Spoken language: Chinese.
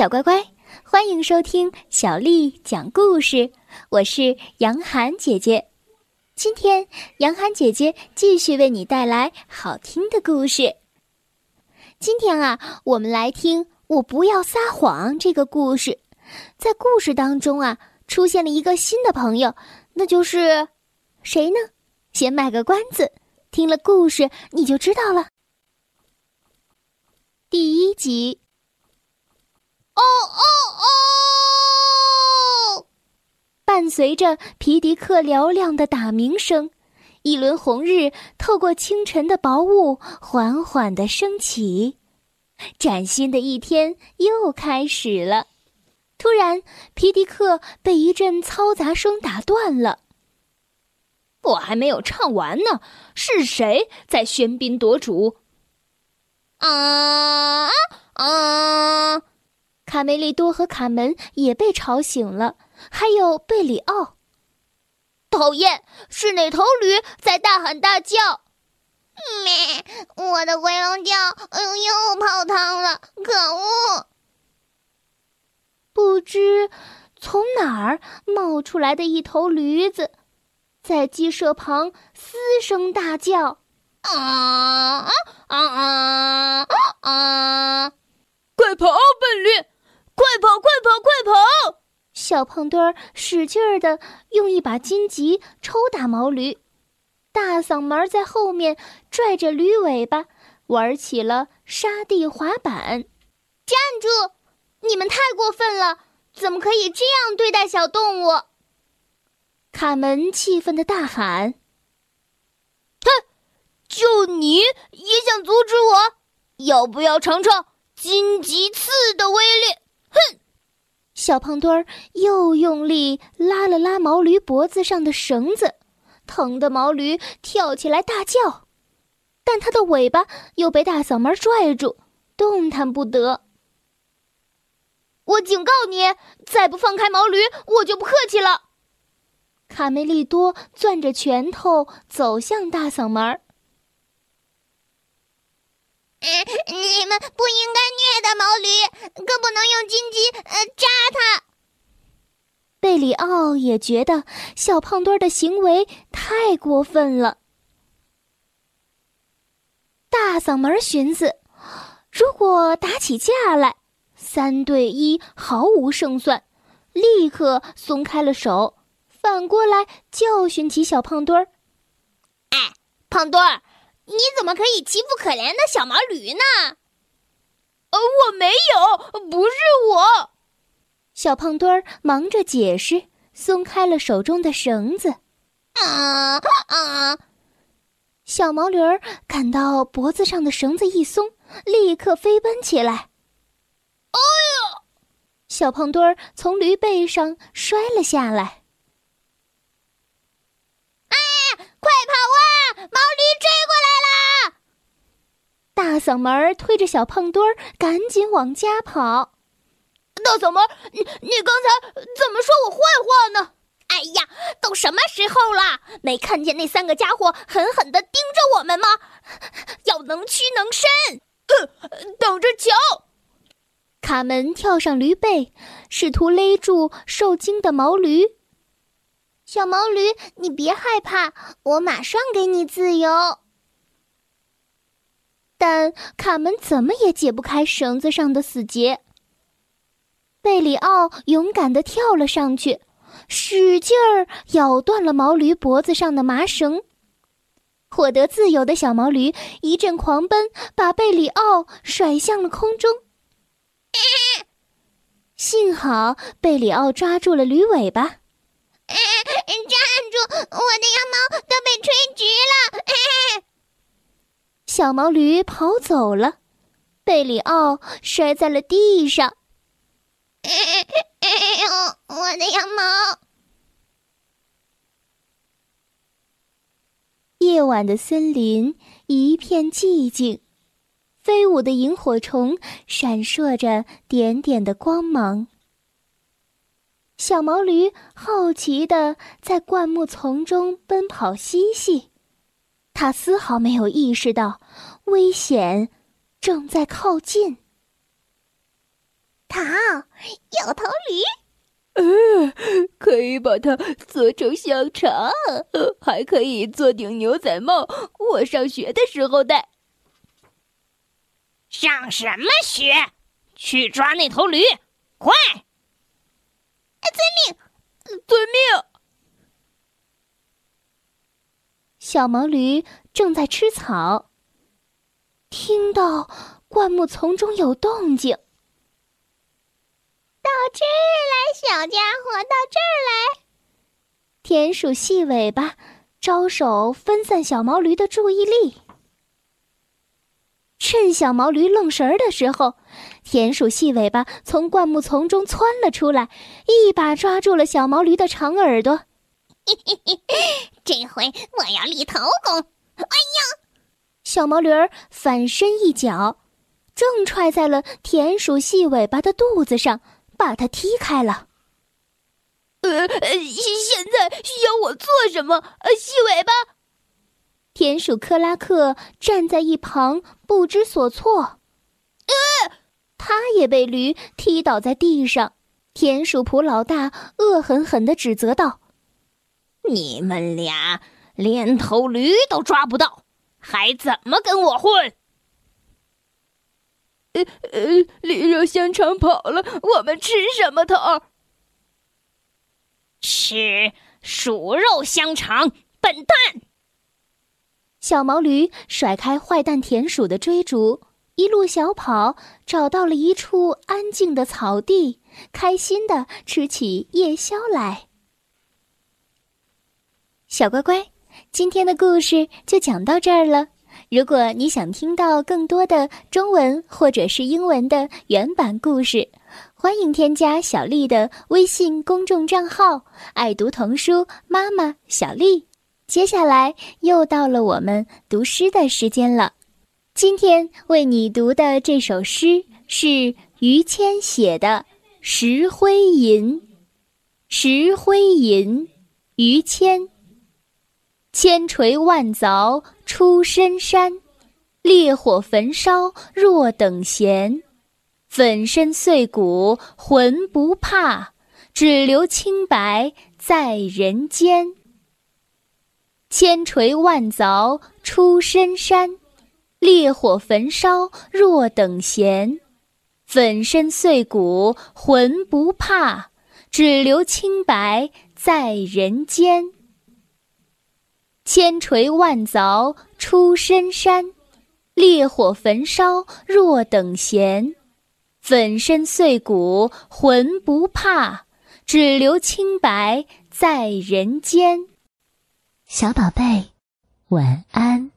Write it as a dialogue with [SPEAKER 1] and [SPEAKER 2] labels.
[SPEAKER 1] 小乖乖，欢迎收听小丽讲故事。我是杨涵姐姐，今天杨涵姐姐继续为你带来好听的故事。今天啊，我们来听《我不要撒谎》这个故事。在故事当中啊，出现了一个新的朋友，那就是谁呢？先卖个关子，听了故事你就知道了。第一集。随着皮迪克嘹亮的打鸣声，一轮红日透过清晨的薄雾，缓缓的升起。崭新的一天又开始了。突然，皮迪克被一阵嘈杂声打断了。
[SPEAKER 2] 我还没有唱完呢，是谁在喧宾夺主？
[SPEAKER 3] 啊啊！
[SPEAKER 1] 卡梅利多和卡门也被吵醒了，还有贝里奥。
[SPEAKER 3] 讨厌，是哪头驴在大喊大叫？咩！我的回笼觉又泡汤了，可恶！
[SPEAKER 1] 不知从哪儿冒出来的一头驴子，在鸡舍旁嘶声大叫：“
[SPEAKER 3] 啊啊啊啊啊！
[SPEAKER 2] 快跑，笨驴！”
[SPEAKER 3] 快跑！快跑！快跑！
[SPEAKER 1] 小胖墩儿使劲儿的用一把荆棘抽打毛驴，大嗓门在后面拽着驴尾巴，玩起了沙地滑板。
[SPEAKER 3] 站住！你们太过分了！怎么可以这样对待小动物？
[SPEAKER 1] 卡门气愤的大喊：“
[SPEAKER 3] 哼！就你也想阻止我？要不要尝尝荆棘刺的威力？”哼！
[SPEAKER 1] 小胖墩儿又用力拉了拉毛驴脖子上的绳子，疼得毛驴跳起来大叫，但它的尾巴又被大嗓门拽住，动弹不得。
[SPEAKER 3] 我警告你，再不放开毛驴，我就不客气了！
[SPEAKER 1] 卡梅利多攥着拳头走向大嗓门。
[SPEAKER 3] 你们不应该虐待毛驴，更不能用荆棘呃扎它。
[SPEAKER 1] 贝里奥也觉得小胖墩儿的行为太过分了。大嗓门寻思：如果打起架来，三对一毫无胜算，立刻松开了手，反过来教训起小胖墩儿。
[SPEAKER 3] 哎，胖墩儿！你怎么可以欺负可怜的小毛驴呢？
[SPEAKER 2] 呃，我没有，不是我。
[SPEAKER 1] 小胖墩儿忙着解释，松开了手中的绳子。
[SPEAKER 3] 啊啊！
[SPEAKER 1] 小毛驴儿感到脖子上的绳子一松，立刻飞奔起来。
[SPEAKER 3] 哎呦！
[SPEAKER 1] 小胖墩儿从驴背上摔了下来。大嗓门推着小胖墩儿，赶紧往家跑。
[SPEAKER 3] 大嗓门，你你刚才怎么说我坏话呢？哎呀，都什么时候了，没看见那三个家伙狠狠地盯着我们吗？要能屈能伸，
[SPEAKER 2] 哼，等着瞧！
[SPEAKER 1] 卡门跳上驴背，试图勒住受惊的毛驴。
[SPEAKER 3] 小毛驴，你别害怕，我马上给你自由。
[SPEAKER 1] 但卡门怎么也解不开绳子上的死结。贝里奥勇敢地跳了上去，使劲儿咬断了毛驴脖子上的麻绳。获得自由的小毛驴一阵狂奔，把贝里奥甩向了空中。幸好贝里奥抓住了驴尾巴
[SPEAKER 3] 住！我的羊毛都被吹直了。
[SPEAKER 1] 小毛驴跑走了，贝里奥摔在了地上。
[SPEAKER 3] 哎呦，我的羊毛！
[SPEAKER 1] 夜晚的森林一片寂静，飞舞的萤火虫闪烁着点点的光芒。小毛驴好奇的在灌木丛中奔跑嬉戏。他丝毫没有意识到，危险正在靠近。
[SPEAKER 3] 逃！有头驴。
[SPEAKER 2] 嗯，可以把它做成香肠，还可以做顶牛仔帽，我上学的时候戴。
[SPEAKER 4] 上什么学？去抓那头驴，快！
[SPEAKER 3] 遵命，
[SPEAKER 2] 遵命。
[SPEAKER 1] 小毛驴正在吃草，听到灌木丛中有动静。
[SPEAKER 3] 到这儿来，小家伙，到这儿来！
[SPEAKER 1] 田鼠细尾巴招手分散小毛驴的注意力。趁小毛驴愣神儿的时候，田鼠细尾巴从灌木丛中窜了出来，一把抓住了小毛驴的长耳朵。
[SPEAKER 3] 这回我要立头功！哎呀，
[SPEAKER 1] 小毛驴儿反身一脚，正踹在了田鼠细尾巴的肚子上。把它踢开了。
[SPEAKER 2] 呃，现在需要我做什么？呃，细尾巴。
[SPEAKER 1] 田鼠克拉克站在一旁不知所措。
[SPEAKER 2] 呃，
[SPEAKER 1] 他也被驴踢倒在地上。田鼠普老大恶狠狠地指责道：“
[SPEAKER 4] 你们俩连头驴都抓不到，还怎么跟我混？”
[SPEAKER 2] 呃呃，驴肉香肠跑了，我们吃什么头？
[SPEAKER 4] 吃鼠肉香肠，笨蛋！
[SPEAKER 1] 小毛驴甩开坏蛋田鼠的追逐，一路小跑，找到了一处安静的草地，开心的吃起夜宵来。小乖乖，今天的故事就讲到这儿了。如果你想听到更多的中文或者是英文的原版故事，欢迎添加小丽的微信公众账号“爱读童书妈妈小丽”。接下来又到了我们读诗的时间了。今天为你读的这首诗是于谦写的《石灰吟》。石灰吟，于谦。千锤万凿出深山，烈火焚烧若等闲。粉身碎骨浑不怕，只留清白在人间。千锤万凿出深山，烈火焚烧若等闲。粉身碎骨浑不怕，只留清白在人间。千锤万凿出深山，烈火焚烧若等闲。粉身碎骨浑不怕，只留清白在人间。小宝贝，晚安。